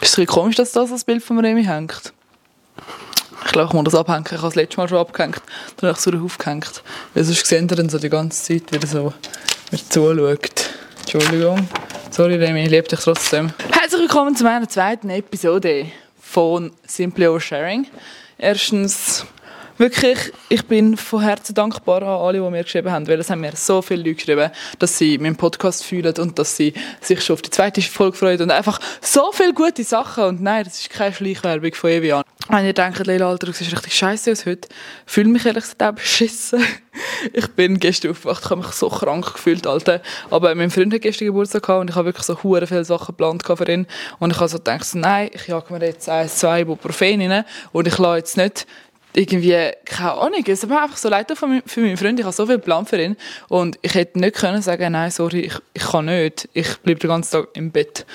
Ist es komisch, dass das das Bild von Remy hängt? Ich glaube, ich muss das abhängen. Ich habe das letzte Mal schon abgehängt. Dann habe ich es so aufgehängt. Weil sonst sehen ihr dann so die ganze Zeit, wie er so mir zuschaut. Entschuldigung. Sorry, Remy, ich liebe dich trotzdem. Herzlich willkommen zu meiner zweiten Episode von Simply Oversharing. Erstens wirklich, ich bin von Herzen dankbar an alle, die mir geschrieben haben, weil es haben mir so viele Leute geschrieben, dass sie meinen Podcast fühlen und dass sie sich schon auf die zweite Folge freuen und einfach so viele gute Sachen und nein, das ist keine Schleichwerbung von Evian. Wenn ihr denkt, Leila, Alter, du siehst richtig scheiße aus heute, fühle mich ehrlich gesagt auch beschissen. Ich bin gestern aufgewacht, ich habe mich so krank gefühlt, Alter. Aber mein Freund hat gestern Geburtstag gehabt und ich habe wirklich so hure viele Sachen geplant für ihn. Und ich habe so gedacht, nein, ich jage mir jetzt ein, zwei Ibuprofen rein und ich lasse jetzt nicht irgendwie, keine Ahnung, es war einfach so leid für meinen Freund, ich habe so viel Plan für ihn und ich hätte nicht können sagen, nein, sorry, ich, ich kann nicht, ich bleibe den ganzen Tag im Bett.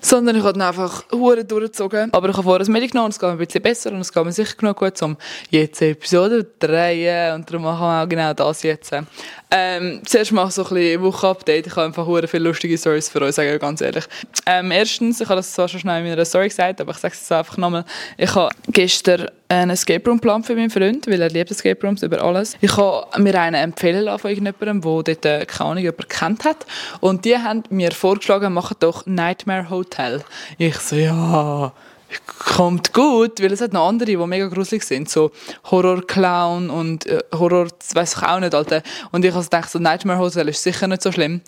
Sondern ich habe dann einfach Huren durchgezogen. Aber ich habe vorher ein Medic genommen und es geht mir ein bisschen besser und es geht mir sicher genug gut, um jetzt Episode zu drehen und darum machen wir auch genau das jetzt. Ähm, zuerst mal so ein bisschen Woche-Update. Ich habe einfach sehr viele lustige Stories für euch, sage ich ganz ehrlich. Ähm, erstens, ich habe das zwar schon schnell in meiner Story gesagt, aber ich sage es einfach nochmal. Ich habe gestern einen Escape Room Plan für meinen Freund, weil er liebt Escape Rooms über alles. Ich habe mir einen empfehlen lassen von irgendjemandem, der dort, äh, keine Ahnung, jemand kennt hat. Und die haben mir vorgeschlagen, machen doch Nightmare Hotel. Ich so, ja kommt gut, weil es hat noch andere, die mega gruselig sind, so Horror-Clown und äh, Horror, weiß ich auch nicht, Alter. Und ich habe gedacht, so Nightmare Hotel ist sicher nicht so schlimm.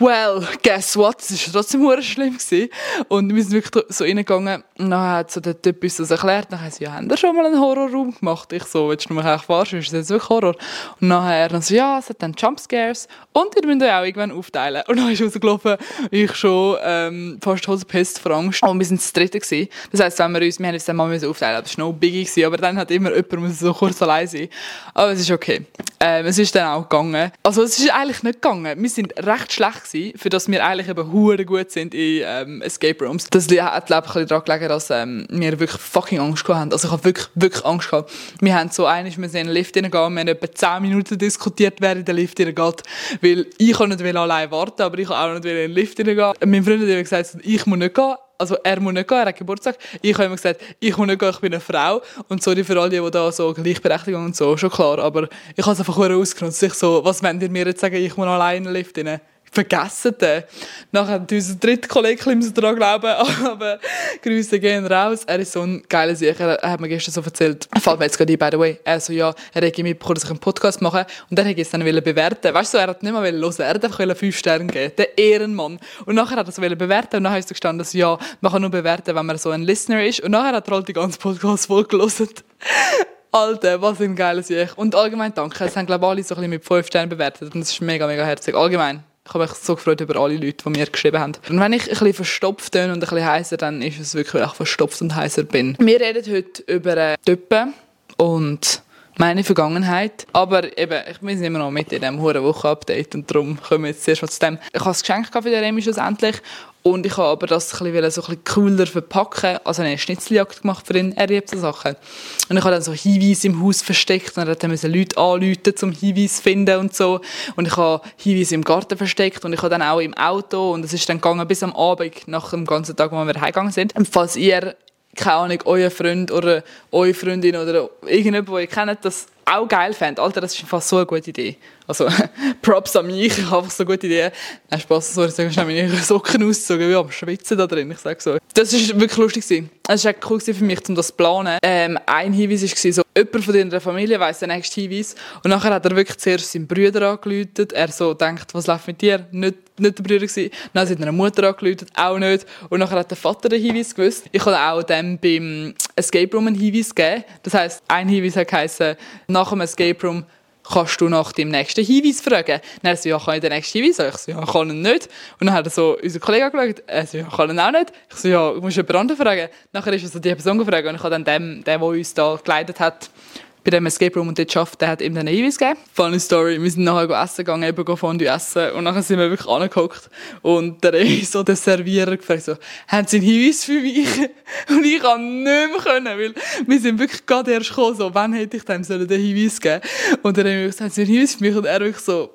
Well, guess what? Es war trotzdem sehr schlimm. Gewesen. Und wir sind wirklich so reingegangen und dann hat so der Typ uns das erklärt. Dann haben sie, ja, haben wir schon mal einen Horrorraum gemacht? Ich so, willst du mich eigentlich verarschen? Ist das jetzt wirklich Horror? Und nachher dann so, ja, es hat dann Jumpscares und ihr müsst euch auch irgendwann aufteilen. Und dann ist rausgelaufen, ich schon ähm, fast Hosenpest vor Angst. Und wir sind das dritte gewesen. Das heisst, wenn wir uns, wir haben uns dann mal aufteilen das war noch biggie gewesen, aber dann hat immer jemand so kurz allein sein. Aber es ist okay. Ähm, es ist dann auch gegangen. Also es ist eigentlich nicht gegangen. Wir sind recht schlecht gewesen, für das wir eigentlich eben hure gut sind in ähm, Escape Rooms. Das hat glaube ich daran gelegen, dass ähm, wir wirklich fucking Angst haben. Also ich habe wirklich, wirklich Angst gehabt. Wir haben so einig, wir sind in den Lift reingehen, wir haben etwa 10 Minuten diskutiert, wer in den Lift reingeht, weil ich kann nicht allein warten, aber ich auch nicht in den Lift reingehen. Mein Freund hat gesagt, ich muss nicht gehen also er muss nicht gehen, er hat Geburtstag. Ich habe immer gesagt, ich muss nicht gehen, ich bin eine Frau. Und sorry für alle, die da so Gleichberechtigung und so, schon klar. Aber ich habe es einfach ausgenutzt. Ich so, was wollt ihr mir jetzt sagen, ich muss alleine in den Lift rein? Vergessen den. Nachher hat unser dritter Kollege müssen daran glauben, aber Grüße gehen raus. Er ist so ein geiler Sicher. Er hat mir gestern so erzählt, fällt mir jetzt gerade ein, by the way. Er so, ja, er hätte mitbekommen, dass ich einen Podcast mache und hätte ich es dann bewerten Weißt du, er hat nicht mal hören er hat einfach fünf Sterne geben Der Ehrenmann. Und nachher hat er es bewerten und nachher ist er gestanden, dass ja, man kann nur bewerten, wenn man so ein Listener ist. Und nachher hat er halt die ganze Podcast voll gelesen. Alter, was ein geiles Sieg. Und allgemein danke. Es haben, glaube ich, alle so ein bisschen mit fünf Sternen bewertet und das ist mega, mega herzig. Allgemein. Ich habe mich so gefreut über alle Leute, die mir geschrieben haben. Und wenn ich ein bisschen verstopft bin und ein bisschen heiser, dann ist es wirklich, weil ich verstopft und heiser bin. Wir reden heute über Typen und meine Vergangenheit. Aber eben, ich bin immer noch mit in diesem hohen Woche-Update und darum kommen wir jetzt zuerst mal zu dem. Ich habe ein Geschenk für den Remy schlussendlich und ich habe aber das ein bisschen, so ein bisschen cooler verpacken. Also eine Schnitzeljagd gemacht für ihn. Er liebt so Sachen. Und ich habe dann so Hinweise im Haus versteckt. Und dann mussten Leute anrufen, um Hinweise zu finden und so. Und ich habe Hinweise im Garten versteckt. Und ich habe dann auch im Auto. Und es ist dann gegangen bis am Abend, nach dem ganzen Tag, wo wir heimgegangen sind. Und falls ihr keine Ahnung, euer Freund oder eure Freundin oder irgendjemand, den ihr kennt, das auch geil fände. Alter, das ist fast so eine gute Idee. Also, Props an mich, ich habe einfach so gute Ideen. Nein, Spaß, sorry, ich schnell meine Socken ausgezogen, wie am Schwitzen da drin, ich sage so. Das war wirklich lustig. Es war cool für mich, um das zu planen. Ähm, ein Hinweis war so, jemand von deiner Familie weiss den nächsten Hinweis. Und nachher hat er wirklich zuerst seinen Bruder angeläutet. Er so denkt, was läuft mit dir? Nicht, nicht der Bruder gewesen. Dann hat eine Mutter angeläutet, auch nicht. Und nachher hat der Vater den Hinweis gewusst. Ich habe auch dem beim Escape Room einen Hinweis gegeben. Das heisst, ein Hinweis hat geheißen, nach dem Escape Room kannst du nach dem nächsten Hinweis fragen? Dann so, ja, kann ich den nächsten Hinweis? Ich so, ja, kann ihn nicht. Und dann hat er so unser Kollege geschaut, er so, ja, kann ihn auch nicht. Ich so, ja, du musst jemand anderen fragen. Nachher ist er so die Person gefragt und ich habe dann dem, der, der uns da geleitet hat, bei dem Escape Room und dort schafft, der hat dann einen Hinweis gegeben. Funny Story, wir sind nachher essen gegangen, eben Fondue essen und nachher sind wir wirklich angeguckt und der ist so der Servierer gefragt so, haben Sie einen Hinweis für mich? Und ich kann nicht mehr können, weil wir sind wirklich gerade erst gekommen, so, wann hätte ich dem sollen den Hinweis geben? Und haben wir gesagt, haben Sie einen Hinweis für mich? Und er wirklich so,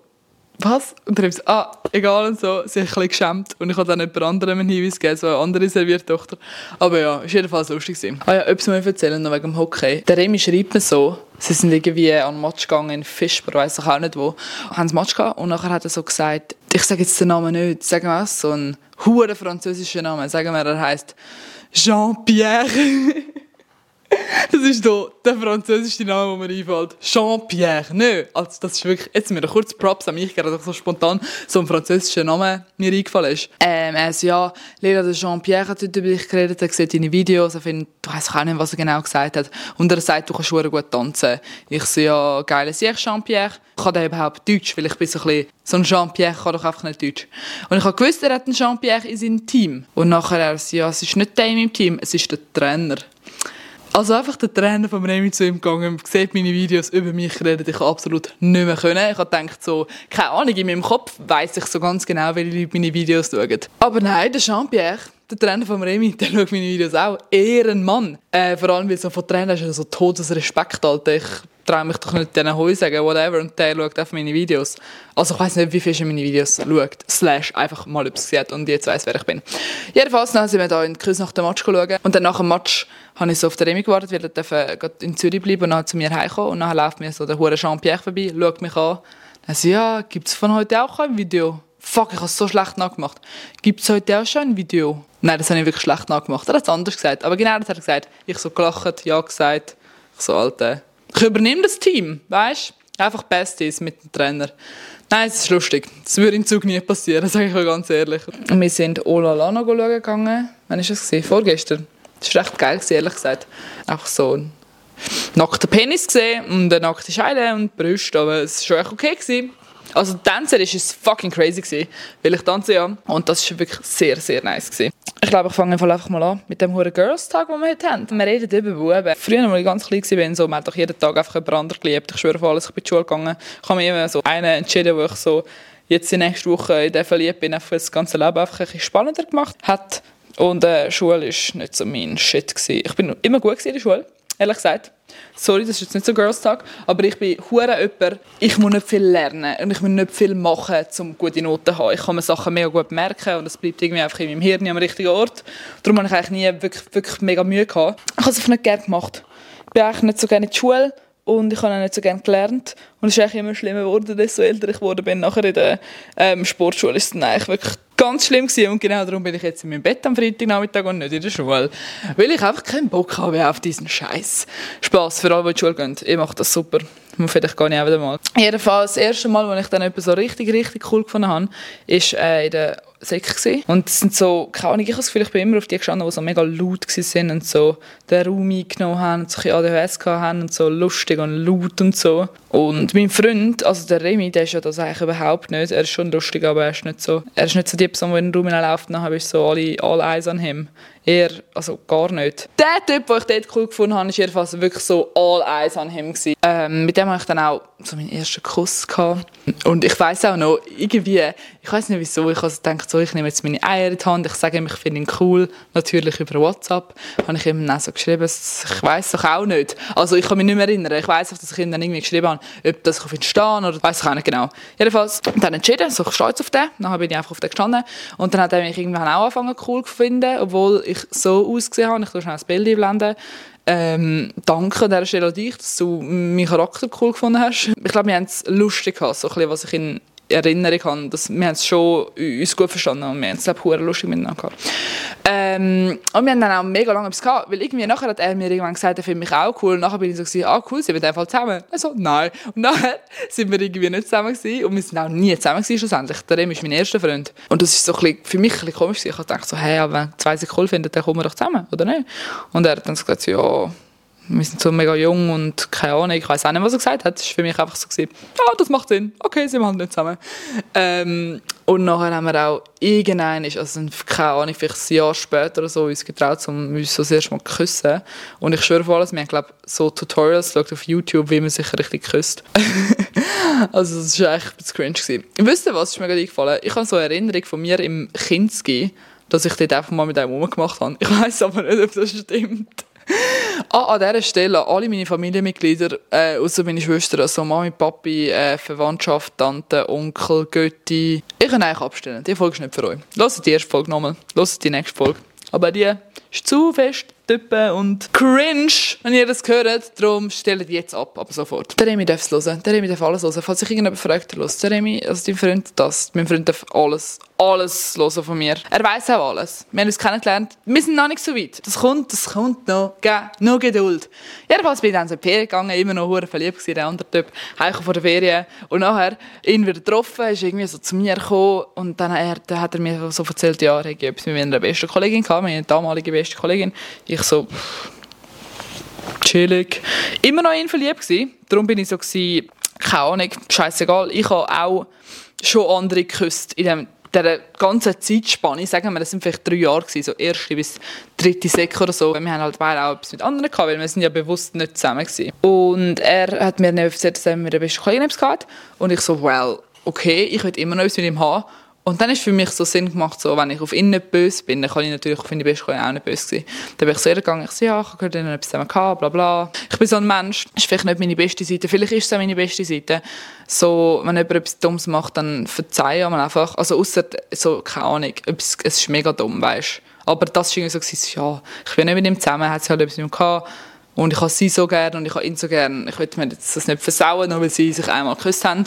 was? Und dann habe ich ah, egal und so. Sie hat ein bisschen geschämt und ich habe dann jemand anderem einen Hinweis gegeben, so eine andere Serviertochter. Aber ja, ist jedenfalls lustig gewesen. Ah ja, etwas muss ich erzählen, noch wegen dem Hockey. Der Remy schreibt mir so, sie sind irgendwie an einen Match gegangen in Fischbar, weiss ich auch nicht wo, haben ein Match gehabt und nachher hat er so gesagt, ich sage jetzt den Namen nicht, sagen wir so ein hoher französischer Name, sagen wir, er heißt Jean-Pierre. Das ist hier der französische Name, der mir einfällt. Jean-Pierre. Nö, also das ist wirklich, jetzt mir kurz Props an mich, gerade so spontan so ein französischer Name mir eingefallen ist. Ähm, er so, ja, Lila, der Jean-Pierre hat heute über dich geredet, er sieht deine Videos, er findet, du weißt auch nicht, was er genau gesagt hat. Und er sagt, du kannst schon gut tanzen. Ich so, ja, geil, sehe ich Jean-Pierre. Kann der überhaupt Deutsch? Weil ich bin so ein bisschen, so ein Jean-Pierre kann doch einfach nicht Deutsch. Und ich habe gewusst, er hat einen Jean-Pierre in seinem Team. Und nachher er so, ja, es ist nicht der in meinem Team, es ist der Trainer. Also einfach der Trainer von Remy zu ihm gegangen, sieht meine Videos über mich reden, ich absolut nicht mehr können. Ich habe gedacht so, keine Ahnung, in meinem Kopf weiss ich so ganz genau, welche Leute meine Videos schauen. Aber nein, der Jean-Pierre, der Trainer von Remy, der schaut meine Videos auch. Ehrenmann. Äh, vor allem, weil so von Trainer ist so Todesrespekt, Alter. Ich traue mich doch nicht diesen Heu sagen, whatever, und der schaut auf meine Videos. Also ich weiß nicht, wie viel er meine Videos schaut, slash einfach mal etwas sieht und jetzt weiss, wer ich bin. Jedenfalls dann sind wir da in Küss nach dem Match schauen und dann nach dem Match habe ich so auf der Remi gewartet, weil er in Zürich bleiben und dann zu mir heimkommen und dann läuft mir so der hure Jean-Pierre vorbei, schaut mich an, dann sagt ja, gibt es von heute auch ein Video? Fuck, ich habe es so schlecht nachgemacht. Gibt es heute auch schon ein Video? Nein, das habe ich wirklich schlecht nachgemacht. Er hat es anders gesagt. Aber genau das hat er gesagt. Ich so gelacht, ja gesagt. Ich so, Alter, ich übernehme das Team, weißt? Einfach Besties mit dem Trainer. Nein, es ist lustig. Das würde in Zug nie passieren, sage ich euch ganz ehrlich. Wir sind Ola Lano schauen gegangen. Wann war das? Vorgestern. Das war recht geil, ehrlich gesagt. Einfach so ein nackter Penis gesehen und eine nackte Scheide und Brüste, aber es war schon okay. Gewesen. Also Tänzer war es fucking crazy, gewesen, weil ich tanze ja. Und das war wirklich sehr, sehr nice. Gewesen. Ich glaube, ich fange einfach mal an mit dem hohen Girls-Tag, den wir heute haben. Wir reden über Buben. Früher, als ich ganz klein war, so, man hat doch jeden Tag einfach jemand anderes geliebt. Ich schwöre auf alles, ich bin in die Schule gegangen. Ich habe mir immer so einen entschieden, wo ich so jetzt die nächste Woche in den verliebt bin, einfach das ganze Leben einfach ein bisschen spannender gemacht hat. Und äh, Schule war nicht so mein Shit. Gewesen. Ich bin immer gut in der Schule, ehrlich gesagt. Sorry, das ist jetzt nicht so Girls Tag, aber ich bin hure jemand, ich muss nicht viel lernen und ich muss nicht viel machen, um gute Noten zu haben. Ich kann mir Sachen mega gut merken und es bleibt irgendwie einfach in meinem Hirn am richtigen Ort. Darum habe ich eigentlich nie wirklich, wirklich mega Mühe gehabt. Ich habe es einfach nicht gerne gemacht. Ich bin eigentlich nicht so gerne in die Schule und ich habe auch nicht so gerne gelernt. Und es ist eigentlich immer schlimmer geworden, desto älter ich geworden bin. Nachher in der ähm, Sportschule ist es dann eigentlich wirklich ganz schlimm gewesen. Und genau darum bin ich jetzt in meinem Bett am Freitagnachmittag und nicht in der Schule. Weil ich einfach keinen Bock habe auf diesen Scheiß. Spaß für alle, die in die Schule gehen. Ich mache das super. Vielleicht gar nicht auch wieder mal. Jedenfalls, das erste Mal, als ich dann etwas so richtig, richtig cool gefunden habe, ist äh, in der gewesen. Und es sind so, keine Ahnung, ich habe das Gefühl, ich bin immer auf die gestanden, die so mega laut waren und so den Raum eingenommen haben und so ein ADHS haben und so lustig und laut und so. Und mein Freund, also der Remy, der ist ja das eigentlich überhaupt nicht. Er ist schon lustig, aber er ist nicht so, er ist nicht so die Person, die in den Raum läuft, dann habe ich so alle, all eyes an him. Er, also gar nicht. Der Typ, den ich dort cool gefunden habe, war jedenfalls wirklich so all eyes an him. Ähm, mit dem habe ich dann auch so meinen ersten Kuss gehabt. Und ich weiß auch noch, irgendwie, ich weiß nicht wieso, ich also gedacht, so, ich nehme jetzt meine Eier in die Hand, ich sage ihm, ich finde ihn cool, natürlich über WhatsApp, habe ich ihm dann so geschrieben, ich weiß doch auch nicht. Also ich kann mich nicht mehr erinnern, ich weiß auch, dass ich ihm dann irgendwie geschrieben habe, ob das auf ihn stehe oder weiß ich auch nicht genau. Jedenfalls, dann entschieden, so ich stehe auf den, dann bin ich einfach auf den gestanden und dann hat er mich irgendwann auch angefangen cool zu finden, obwohl ich so ausgesehen habe, ich tue schnell das Bild einblenden, ähm, danke an dieser Stelle dich, dass du meinen Charakter cool gefunden hast. Ich glaube, wir haben es lustig gehabt, so ein bisschen, was ich in Erinnerung habe. Dass wir es schon uns gut verstanden und wir haben es, glaube ich, lustig miteinander gehabt. Ähm, und wir haben dann auch mega lange etwas gehabt, weil irgendwie nachher hat er mir irgendwann gesagt, er findet mich auch cool. Und nachher bin ich so gewesen, ah cool, sind wir in dem Fall zusammen? Also nein. Und nachher sind wir irgendwie nicht zusammen gewesen und wir sind auch nie zusammen gewesen schlussendlich. Der Rem ist mein erster Freund. Und das ist so ein bisschen, für mich ein bisschen komisch. Ich habe gedacht so, hey, aber wenn zwei sich cool finden, dann kommen wir doch zusammen, oder nicht? Und er hat dann gesagt, ja, wir sind so mega jung und keine Ahnung, ich weiß auch nicht, was er gesagt hat. Es war für mich einfach so, ja, ah, das macht Sinn, okay, wir halt nicht zusammen. Ähm, und nachher haben wir auch irgendein, also keine Ahnung, vielleicht ein Jahr später oder so, uns getraut, um uns so das erste Mal zu küssen. Und ich schwöre vor allem, wir haben, glaube so Tutorials geschaut auf YouTube, wie man sich richtig küsst. also das war echt ein bisschen cringe. Gewesen. Wisst ihr was, ist mir gerade eingefallen? Ich habe so eine Erinnerung von mir im Kinski, dass ich dort einfach mal mit einem rumgemacht habe. Ich weiß aber nicht, ob das stimmt. Ah, an dieser Stelle alle meine Familienmitglieder, äh, außer meine Schwester, also Mami, Papi, äh, Verwandtschaft, Tante, Onkel, Götti. Ich kann eigentlich abstellen. Die Folge ist nicht für euch. Hört die erste Folge nochmal. Hört die nächste Folge. Aber die ist zu fest Typen und cringe, wenn ihr das hört. Darum stellt jetzt ab, aber sofort. Der Remy darf es hören. Der Remy darf alles hören. Falls sich irgendjemand fragt, hört. Der Remy, also dein Freund, das. Mein Freund darf alles, alles hören von mir. Er weiß auch alles. Wir haben uns kennengelernt. Wir sind noch nicht so weit. Das kommt, das kommt noch. Geh, noch Geduld. Jedenfalls bin ich dann die Ferien gegangen, immer noch hure verliebt gewesen, der andere Typ. Heiko vor der Ferien. Und nachher, ihn wieder getroffen, ist irgendwie so zu mir gekommen und dann er, dann hat er mir so erzählt, ja, er hätte etwas mit meiner besten Kollegin gehabt, meine damalige beste Kollegin. Ich so, chillig. Immer noch in verliebt gewesen. Darum bin ich so gewesen, keine Ahnung, scheißegal. Ich habe auch schon andere geküsst in dem dieser ganzen Zeitspanne, sagen wir, das sind vielleicht drei Jahre gewesen, so erste bis dritte Sek oder so. Wir haben halt auch etwas mit anderen gehabt, weil wir sind ja bewusst nicht zusammen gewesen. Und er hat mir dann erzählt, dass er mit der besten Kollegin etwas gehabt Und ich so, well, okay, ich will immer noch etwas mit ihm haben. Und dann ist für mich so Sinn gemacht, so, wenn ich auf ihn nicht böse bin, dann kann ich natürlich auf meine beste Kollegin auch nicht böse sein. Dann bin ich so gegangen, ich so, ja, ich habe gehört, etwas zusammen gehabt, bla bla. Ich bin so ein Mensch, ist vielleicht nicht meine beste Seite, vielleicht ist es auch meine beste Seite. So, wenn jemand etwas Dummes macht, dann verzeihe man einfach. Also außer so, keine Ahnung, etwas, es ist mega dumm, weißt Aber das war irgendwie so, ja, ich bin nicht mit ihm zusammen, hat sie halt etwas mit ihm gehabt. Und ich habe sie so gerne und ich habe ihn so gerne. Ich will mir das nicht versauen, nur weil sie sich einmal geküsst haben.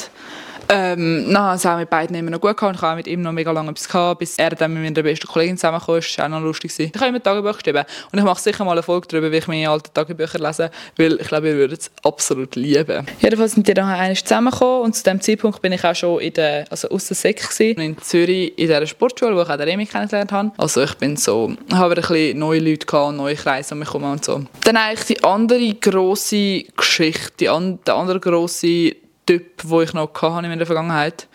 Ähm, dann es auch mit beiden immer noch gut gehabt. Ich habe mit ihm noch mega lange etwas gehabt, bis er dann mit meiner besten Kollegin zusammenkam. Das war auch noch lustig. Ich habe immer Tagebuch geschrieben. Und ich mache sicher mal eine Folge darüber, wie ich meine alten Tagebücher lese, weil ich glaube, ihr würdet es absolut lieben. Jedenfalls sind die dann einmal zusammengekommen und zu dem Zeitpunkt bin ich auch schon in der, also aus der Sek in Zürich in dieser Sportschule, wo ich auch den Remi kennengelernt habe. Also ich bin so, habe ein bisschen neue Leute gehabt, neue Kreise um mich herum und so. Dann eigentlich die andere grosse Geschichte, die an, der andere grosse Typ, den ich noch hatte in der Vergangenheit.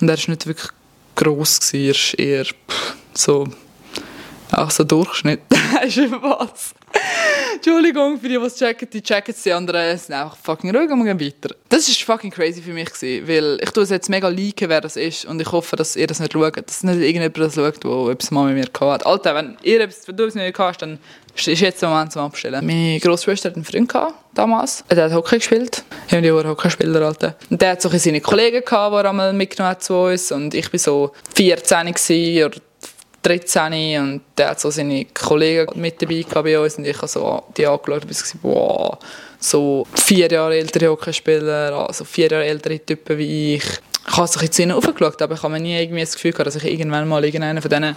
Und er war nicht wirklich gross, er war eher so, auch so Durchschnitt. Du was? Entschuldigung für die, die es checken, die checken es, die anderen sind einfach fucking ruhig und gehen weiter. Das war fucking crazy für mich, gewesen, weil ich tue es jetzt mega liken, wer das ist und ich hoffe, dass ihr das nicht schaut, dass nicht irgendjemand das schaut, der etwas mal mit mir hat. Alter, wenn, ihr etwas, wenn du etwas mit mir hast, dann ist jetzt der Moment zum Abstellen. Meine Grossschwester hat einen Freund gehabt, damals. Der hat Hockey gespielt. Ich habe die Hockeyspieler, Alter. Und der hat so seine Kollegen gehabt, die er einmal mitgenommen hat zu uns. Und ich war so 14 oder 13 und der hat so seine Kollegen mit dabei bei uns und ich habe so die angeschaut und gesagt, wow, so vier Jahre ältere Hockeyspieler, also vier Jahre ältere Typen wie ich. Ich habe so ein bisschen aufgeschaut, aber ich habe nie irgendwie das Gefühl gehabt, dass ich irgendwann mal irgendeinen von denen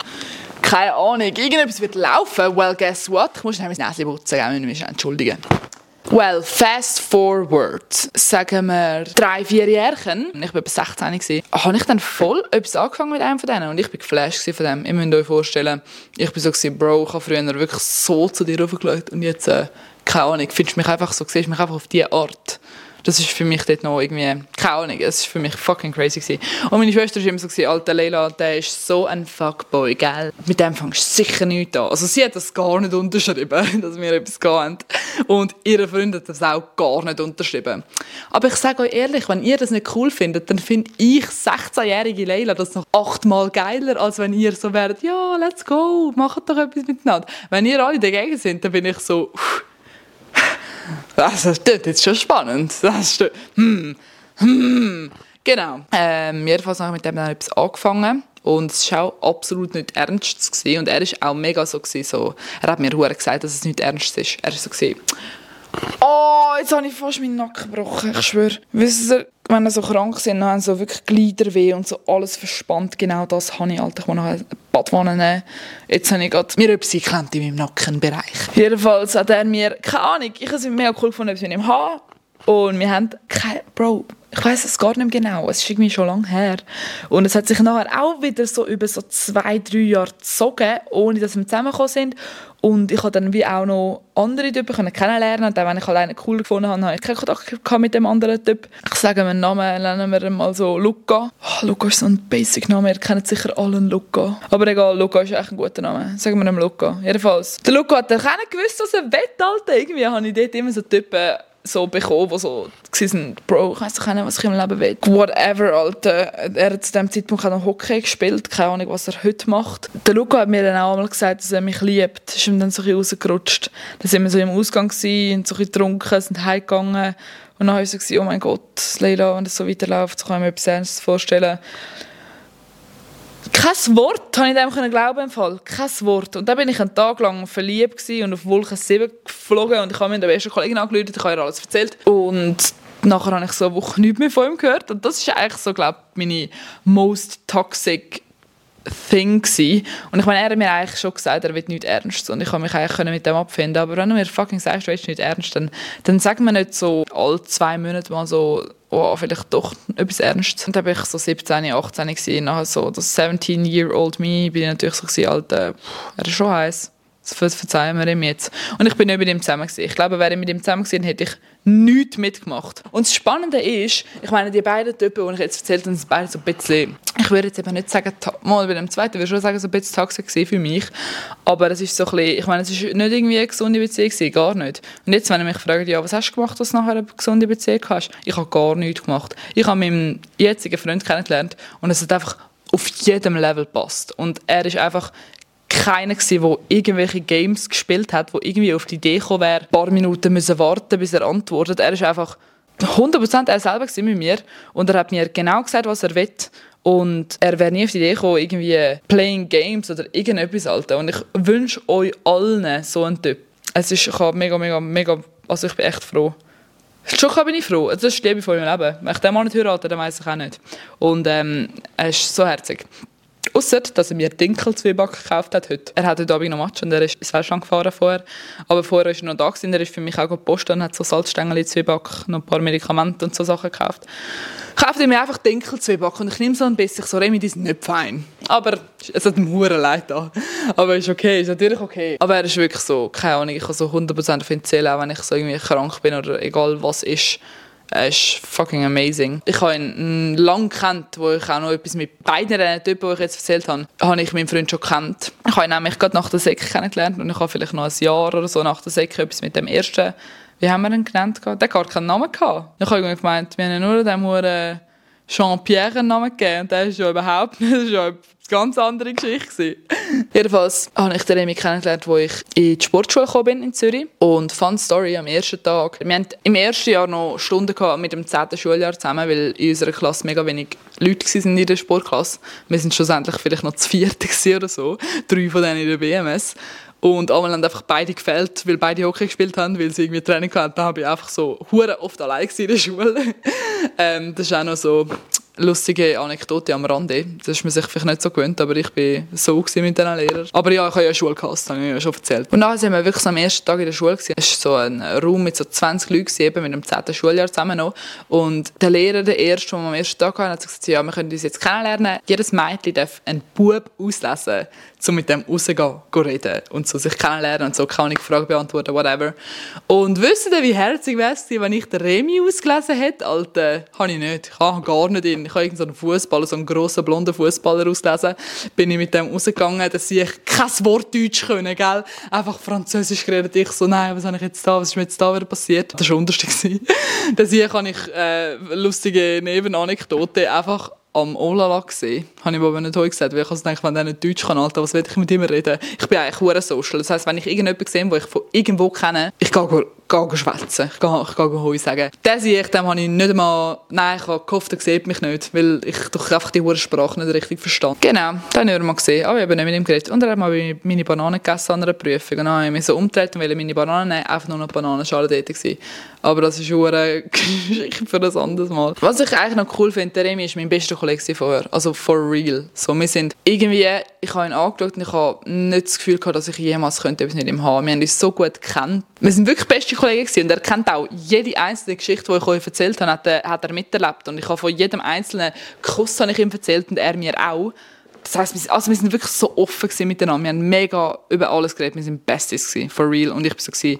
keine Ahnung, irgendetwas wird laufen. Well, guess what? Ich muss schnell mein Näschen putzen, ich muss mich entschuldigen. Well, fast forward, sagen wir drei, vier Jährchen, ich war etwa 16, gewesen, habe ich dann voll etwas angefangen mit einem von denen? Und ich war geflasht von dem. Ihr müsst euch vorstellen, ich war so, gewesen, Bro, ich habe früher wirklich so zu dir raufgeschaut und jetzt, äh, keine Ahnung, findest mich einfach so, siehst mich einfach auf diese Art. Das ist für mich dort noch irgendwie, keine Ahnung, es ist für mich fucking crazy gewesen. Und meine Schwester war immer so, gewesen, alter Leila, der ist so ein Fuckboy, gell? Mit dem fängst du sicher nichts an. Also sie hat das gar nicht unterschrieben, dass wir etwas haben. Und ihre Freunde hat das auch gar nicht unterschrieben. Aber ich sage euch ehrlich, wenn ihr das nicht cool findet, dann finde ich 16-jährige Leila das noch achtmal geiler, als wenn ihr so werdet, ja, let's go, macht doch etwas miteinander. Wenn ihr alle dagegen sind, dann bin ich so, uff, das ist jetzt schon spannend. Das ist, hm, hm. Genau. Ähm, jedenfalls habe ich mit dem dann etwas angefangen. Und es war auch absolut nicht ernst. Gewesen. Und er war auch mega so, gewesen, so. Er hat mir gesagt, dass es nicht ernst ist. Er war so, gewesen, Oh, jetzt habe ich fast meinen Nacken gebrochen, ich schwöre. Wisst ihr, wenn ihr so krank sind, dann haben so wirklich Gliederweh und so alles verspannt. Genau das habe ich, Alter. Ich muss noch eine Badwanne nehmen. Jetzt habe ich gerade mir etwas geklemmt in meinem Nackenbereich. Jedenfalls hat er mir, keine Ahnung, ich habe es mega cool gefunden, etwas mit ihm haben. Und wir haben, keine, Bro, ich weiß es gar nicht mehr genau, es ist irgendwie schon lange her. Und es hat sich nachher auch wieder so über so zwei, drei Jahre gezogen, ohne dass wir zusammengekommen sind. Und ich habe dann wie auch noch andere Typen kennenlernen und dann, wenn ich alleine cool gefunden habe, habe ich keinen Kontakt mit dem anderen Typ. Ich sage mir einen Namen, nennen wir ihn mal so Luca. Oh, Luca ist so ein Basic-Name, ihr kennt sicher alle Luca. Aber egal, Luca ist echt ein guter Name. Sagen wir ihm Luca. Jedenfalls. Der Luca hat dann gewusst, was er will, Alter. Irgendwie habe ich dort immer so Typen so bekommen, die so sind, Bro, ich weiss doch nicht, was ich im Leben will. Whatever, Alter. Er hat zu dem Zeitpunkt auch noch Hockey gespielt, keine Ahnung, was er heute macht. Der Luca hat mir dann auch einmal gesagt, dass er mich liebt. Ist ihm dann so ein bisschen rausgerutscht. Dann sind wir so im Ausgang gewesen, und so ein bisschen getrunken, sind heimgegangen. Und dann war ich so, oh mein Gott, Leila, wenn das so weiterläuft, so kann ich mir etwas Ernstes vorstellen kein Wort habe ich dem glauben im Fall. Kein Wort. Und dann bin ich einen Tag lang verliebt und auf Wolke 7 geflogen und ich habe mir der besten Kollegin angerufen, ich habe ihr alles erzählt. Und nachher habe ich so eine Woche nichts mehr von ihm gehört und das ist eigentlich so, glaube ich, meine most toxic Thing gewesen. Und ich meine, er hat mir eigentlich schon gesagt, er wird nicht ernst und ich kann mich eigentlich mit dem abfinden. Aber wenn du mir fucking sagst, du willst nicht ernst, dann, dann sag mir nicht so alle zwei Monate mal so, oh, vielleicht doch etwas ernst. Und dann war ich so 17, 18 gewesen, nachher so das 17-year-old me, bin ich natürlich so gewesen, Alter, er ist schon heiß. Das verzeihen wir ihm jetzt. Und ich bin nicht mit ihm zusammen gewesen. Ich glaube, wäre ich mit ihm zusammen gewesen, hätte ich nichts mitgemacht. Und das Spannende ist, ich meine, die beiden Typen, die ich jetzt erzählt habe, sind beide so ein bisschen, ich würde jetzt eben nicht sagen, mal bei dem zweiten, würde schon sagen, so ein bisschen toxisch für mich. Aber es ist so ein bisschen, ich meine, es ist nicht irgendwie eine gesunde Beziehung gewesen, gar nicht. Und jetzt, wenn ihr mich fragt, ja, was hast du gemacht, dass du nachher eine gesunde Beziehung hast? Ich habe gar nichts gemacht. Ich habe meinen jetzigen Freund kennengelernt und es hat einfach auf jedem Level passt. Und er ist einfach keiner gewesen, der irgendwelche Games gespielt hat, wo irgendwie auf die Idee gekommen wäre, ein paar Minuten müssen warten, bis er antwortet. Er ist einfach 100% er selber mit mir und er hat mir genau gesagt, was er will und er wäre nie auf die Idee gekommen, irgendwie Playing Games oder irgendetwas Alter. Und ich wünsche euch allen so einen Typ. Es ist, ich mega, mega, mega, also ich bin echt froh. Schon bin ich froh. Das ist die Liebe von meinem Leben. Wenn ich den Mann nicht heirate, dann weiß ich auch nicht. Und ähm, er ist so herzig. Ausser, dass er mir Dinkelzwieback gekauft hat heute. Er hat heute Abend noch Match und er ist ins Festland gefahren vorher. Aber vorher war er noch da gewesen. Er ist für mich auch gepostet und hat so Salzstängel, Zwieback, noch ein paar Medikamente und so Sachen gekauft. Kauft er mir einfach Dinkelzwieback und ich nehme so ein bisschen, so Remi, die sind nicht fein. Aber es hat mir leid da. Aber ist okay, ist natürlich okay. Aber er ist wirklich so, keine Ahnung, ich kann so 100% auf ihn zählen, auch wenn ich so irgendwie krank bin oder egal was ist. Er ist fucking amazing. Ich habe ihn lange kennt, wo ich auch noch etwas mit beiden Typen, die ich jetzt erzählt habe, habe ich meinen Freund schon kennt. Ich habe ihn nämlich gerade nach der Sek kennengelernt und ich habe vielleicht noch ein Jahr oder so nach der Sek etwas mit dem ersten, wie haben wir ihn genannt? Der hat gar keinen Namen gehabt. Ich habe irgendwie gemeint, wir haben nur dem Jean-Pierre einen Namen gegeben und der ist ja überhaupt nicht, das ist ja ganz andere Geschichte. Jedenfalls habe ich den Remy kennengelernt, als ich in die Sportschule gekommen bin in Zürich. Und Fun Story am ersten Tag. Wir hatten im ersten Jahr noch Stunden mit dem 10. Schuljahr zusammen, weil in unserer Klasse mega wenig Leute waren in der Sportklasse. Wir waren schlussendlich vielleicht noch zu vierte oder so. Drei von denen in der BMS. Und einmal haben einfach beide gefällt, weil beide Hockey gespielt haben, weil sie irgendwie Training hatten. Da habe ich einfach so hure oft allein in der Schule. ähm, das ist auch noch so lustige Anekdote am Rande. Das ist man sich vielleicht nicht so gewöhnt, aber ich war so mit diesen Lehrern. Aber ja, ich habe ja eine Schule das habe ich ja schon erzählt. Und dann sind wir wirklich so am ersten Tag in der Schule. Es war so ein Raum mit so 20 Leuten, eben mit dem 10. Schuljahr zusammen noch. Und der Lehrer, der erste, den wir am ersten Tag hatten, hat gesagt, ja, wir können uns jetzt kennenlernen. Jedes Mädchen darf einen Bub auslesen, um mit dem rauszugehen, reden und so sich kennenlernen und so ich Fragen beantworten, whatever. Und wisst ihr, wie herzig wäre es wenn ich den Remi ausgelesen hätte? Alter, habe ich nicht. Ich habe gar nicht in. Ich habe irgendeinen Fußballer, so einen grossen, blonden Fußballer auslesen. Bin ich mit dem rausgegangen, dass ich kein Wort Deutsch können, gell? Einfach Französisch geredet. Ich so, nein, was habe ich jetzt da? Was ist mir jetzt da wieder passiert? Das war unterste. dass ich kann ich äh, lustige Nebenanekdote einfach am Olala gesehen. Habe ich aber nicht heute gesagt, weil ich also denke, wenn der nicht Deutsch kann, Alter, was will ich mit ihm reden? Ich bin eigentlich hure social. Das heisst, wenn ich irgendjemanden sehe, den ich von irgendwo kenne, ich gehe gehe schwätzen. Ich gehe, ich gehe Heu sagen. Den sehe ich, dem habe ich nicht einmal, nein, ich habe gehofft, er sieht mich nicht, weil ich doch einfach die hohe Sprache nicht richtig verstand. Genau, den haben wir mal gesehen, aber ich habe nicht mit ihm geredet. Und er hat mal meine Bananen gegessen an einer Prüfung. Und dann habe ich mich so umgedreht und wollte meine Bananen nehmen, einfach nur noch Bananenschale dort gewesen. Aber das ist eine Geschichte für ein anderes Mal. Was ich eigentlich noch cool finde, der Remy ist mein bester Kollege vorher. Also for real. So, wir sind irgendwie, ich habe ihn angeschaut und ich habe nicht das Gefühl gehabt, dass ich jemals könnte etwas mit ihm haben. Wir haben uns so gut gekannt. Wir sind wirklich beste beste Kollege gewesen. und er kennt auch jede einzelne Geschichte, die ich euch erzählt habe, hat er, hat er miterlebt. Und ich habe von jedem einzelnen Kuss habe ich ihm erzählt und er mir auch. Das heisst, also wir sind wirklich so offen miteinander. Wir haben mega über alles geredet. Wir sind Besties gewesen, for real. Und ich war so, gewesen,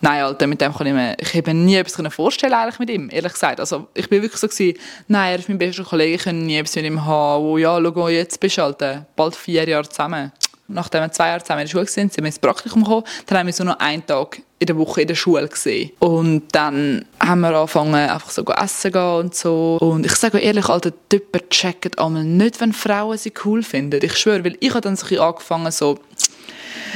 nein, Alter, mit dem kann ich mir, ich habe nie etwas vorstellen eigentlich mit ihm, ehrlich gesagt. Also ich bin wirklich so gewesen, nein, er ist mein bester Kollege, ich kann nie etwas mit ihm haben. Oh ja, schau, jetzt bist du, Alter, bald vier Jahre zusammen nachdem wir zwei Jahre zusammen in der Schule waren, sind wir ins Praktikum gekommen. Dann haben wir so noch einen Tag in der Woche in der Schule gesehen. Und dann haben wir angefangen, einfach so essen gehen und so. Und ich sage ehrlich, alte Typen checken einmal nicht, wenn Frauen sie cool finden. Ich schwöre, weil ich habe dann so angefangen, so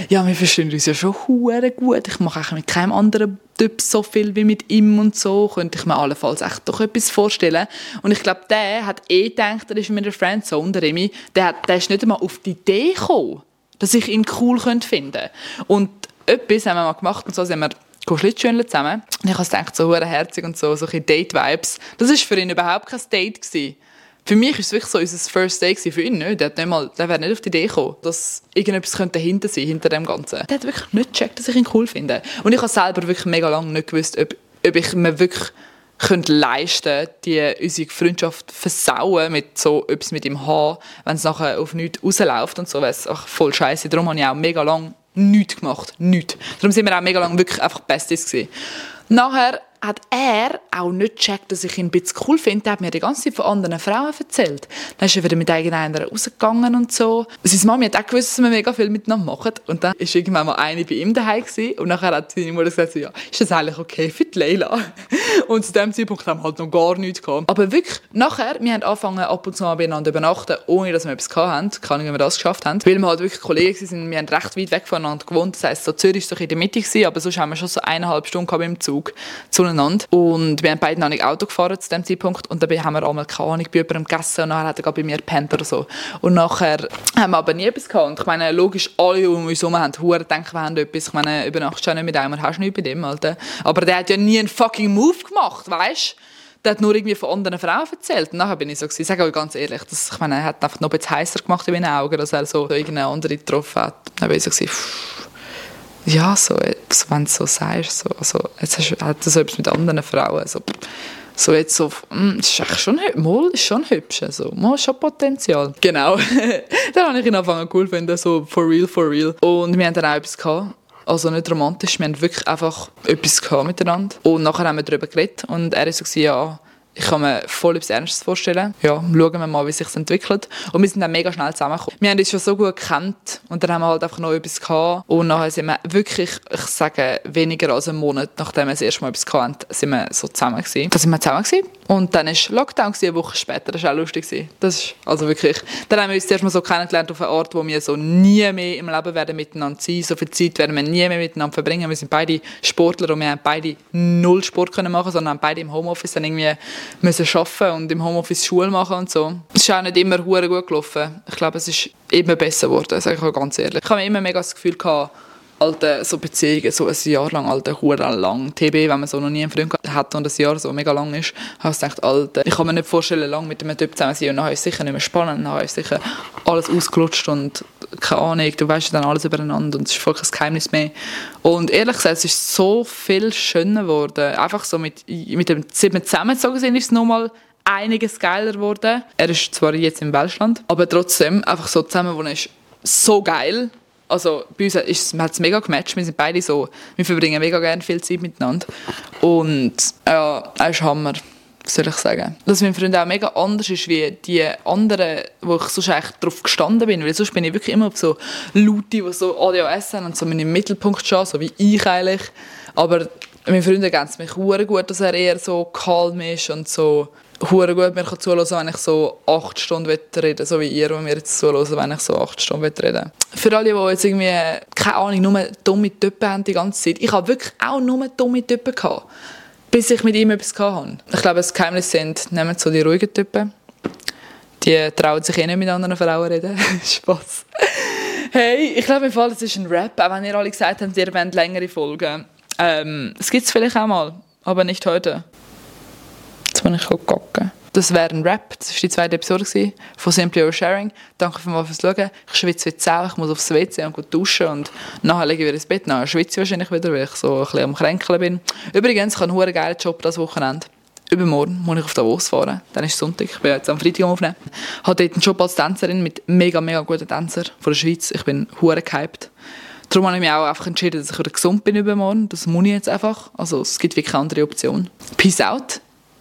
ja, wir verstehen uns ja schon hure gut. Ich mache mit keinem anderen Typ so viel wie mit ihm und so. Könnte ich mir allenfalls echt doch etwas vorstellen. Und ich glaube, der hat eh gedacht, er ist mit der Friendzone, der Remy. Der, hat, der ist nicht einmal auf die Idee gekommen, dass ich ihn cool könnte finden Und etwas haben wir mal gemacht und so sind wir Schlittschuhen zusammen. Und ich habe gedacht, so herzig und so, solche Date-Vibes. Das war für ihn überhaupt kein Date. Gewesen. Für mich war es wirklich so unser First Day für ihn nicht. Der, der wäre nicht auf die Idee gekommen, dass irgendetwas könnte dahinter sein, hinter dem Ganzen. Der hat wirklich nicht gecheckt, dass ich ihn cool finde. Und ich habe selber wirklich mega lange nicht gewusst, ob, ob ich mir wirklich könnte leisten die unsere Freundschaft versauen mit so etwas mit ihm haben, wenn es nachher auf nichts rausläuft und so, weil es voll scheiße. Darum habe ich auch mega lange nichts gemacht. Nichts. Darum sind wir auch mega lange wirklich einfach Besties gewesen. Nachher hat er auch nicht gecheckt, dass ich ihn ein bisschen cool finde. Er hat mir die ganze Zeit von anderen Frauen erzählt. Dann ist er wieder mit irgendeiner rausgegangen und so. Seine Mami hat auch gewusst, dass wir mega viel miteinander machen. Und dann war irgendwann mal eine bei ihm daheim gewesen. Und nachher hat seine Mutter gesagt, so, ja, ist das eigentlich okay für die Leila? Und zu dem Zeitpunkt haben wir halt noch gar nichts gehabt. Aber wirklich, nachher, wir haben angefangen, ab und zu mal beieinander übernachten, ohne dass wir etwas hatten. Keine Ahnung, wie wir das geschafft haben. Weil wir halt wirklich Kollegen waren. Wir haben recht weit weg voneinander gewohnt. Das heisst, so Zürich war so in der Mitte, aber sonst haben wir schon so eineinhalb Stunden gehabt im Zug zu zueinander. Und wir haben beide noch nicht Auto gefahren zu dem Zeitpunkt. Und dabei haben wir einmal keine Ahnung bei jemandem gegessen und nachher hat er bei mir gepennt oder so. Und nachher haben wir aber nie etwas gehabt. Und ich meine, logisch, alle um uns herum haben Huren gedacht, wir haben etwas. Ich meine, übernachtest du nicht mit einem, hast du nichts bei dem, Alter. Aber der hat ja nie einen fucking Move gemacht, weißt du? der hat nur irgendwie von anderen Frauen erzählt. Und nachher bin ich so, ich sage euch ganz ehrlich, dass, ich meine, er hat einfach noch ein bisschen heißer gemacht in meinen Augen, dass er so irgendeine andere getroffen hat. Dann bin ich so, pff, ja, so, so wenn du so sagst, so, also, jetzt hast, hat er so etwas mit anderen Frauen, so, so jetzt so, mm, ist eigentlich schon, mal, ist schon hübsch, also, mal, schon Potenzial. Genau. dann habe ich ihn angefangen cool finden, so for real, for real. Und wir haben dann auch etwas gehabt, also nicht romantisch, wir haben wirklich einfach etwas gehabt miteinander. Und nachher haben wir darüber geredet und er ist so, ja, ich kann mir voll etwas Ernstes vorstellen. Ja, schauen wir mal, wie sich entwickelt. Und wir sind dann mega schnell zusammengekommen. Wir haben uns schon so gut gekannt und dann haben wir halt einfach noch etwas gehabt. Und nachher sind wir wirklich, ich sage, weniger als einen Monat, nachdem wir das erste Mal etwas hatten, sind wir so zusammen gewesen. Da sind wir zusammen gewesen. Und dann war Lockdown, gewesen, eine Woche später. Das war auch lustig. Gewesen. Das ist also wirklich, dann haben wir uns erst mal so kennengelernt auf einer Art, wo wir so nie mehr im Leben werden miteinander sein. So viel Zeit werden wir nie mehr miteinander verbringen. Wir sind beide Sportler und wir haben beide null Sport können machen, sondern haben beide im Homeoffice dann irgendwie müssen arbeiten und im Homeoffice Schule machen und so. Es ist auch nicht immer gut gelaufen. Ich glaube, es ist immer besser geworden, sage ich auch ganz ehrlich. Ich habe immer mega das Gefühl gehabt, alte so Beziehungen, so ein Jahr lang, alte Huren lang. TB, wenn man so noch nie einen Freund hat und ein Jahr so mega lang ist, habe ich gedacht, ich kann mir nicht vorstellen, lang mit einem Typ zusammen sein und dann ist es sicher nicht mehr spannend, dann ist sicher alles ausgelutscht und keine Ahnung, du weißt dann alles übereinander und es ist voll kein Geheimnis mehr. Und ehrlich gesagt, es ist so viel schöner geworden. Einfach so mit, mit dem zusammengezogen sind, ist es nochmal einiges geiler geworden. Er ist zwar jetzt im Welschland, aber trotzdem einfach so zusammenwohnen ist so geil also bei uns ist, hat es mega gematcht. Wir sind beide so, wir verbringen mega gerne viel Zeit miteinander. Und ja, er ist Hammer, soll ich sagen. Dass mein Freund auch mega anders ist wie die anderen, wo ich sonst eigentlich darauf gestanden bin. Weil sonst bin ich wirklich immer auf so Leute, die so ADHS haben und so im Mittelpunkt stehen, so wie ich eigentlich. Aber mein Freund ergänzt mich gut, dass er eher so calm ist und so hure gut mir zuhören wenn ich so acht Stunden reden so wie ihr, die mir jetzt zuhören, wenn ich so acht Stunden reden Für alle, die jetzt irgendwie, keine Ahnung, nur dumme Typen haben die ganze Zeit. Ich habe wirklich auch nur dumme Typen gehabt, bis ich mit ihm etwas hatte. Ich glaube, das Geheimnis sind, nehmen so die ruhigen Typen. Die trauen sich eh nicht mit anderen Frauen reden. Spaß. Hey, ich glaube im Fall, es ist ein Rap, auch wenn ihr alle gesagt habt, ihr wollt längere Folgen. Ähm, es gibt es vielleicht auch mal, aber nicht heute die ich gucken Das wäre ein Rap. Das war die zweite Episode von Simply Sharing. Danke fürs Schauen. Ich schwitze wie Sau. Ich muss aufs WC und duschen. Und nachher lege ich wieder ins Bett. Nachher schwitze ich wahrscheinlich wieder, weil ich so ein bisschen am Kränkeln bin. Übrigens, ich habe einen geilen Job das Wochenende. Übermorgen muss ich auf Davos fahren. Dann ist Sonntag. Ich bin jetzt am Freitag aufnehmen. Ich habe dort einen Job als Tänzerin mit mega, mega guten Tänzern von der Schweiz. Ich bin hure gehypt. Darum habe ich mich auch einfach entschieden, dass ich wieder gesund bin übermorgen. Das muss ich jetzt einfach. Also es gibt wirklich keine andere Option. Peace out.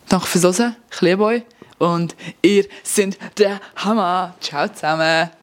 Danke fürs Hören. Ich liebe euch. Und ihr seid der Hammer. Ciao zusammen.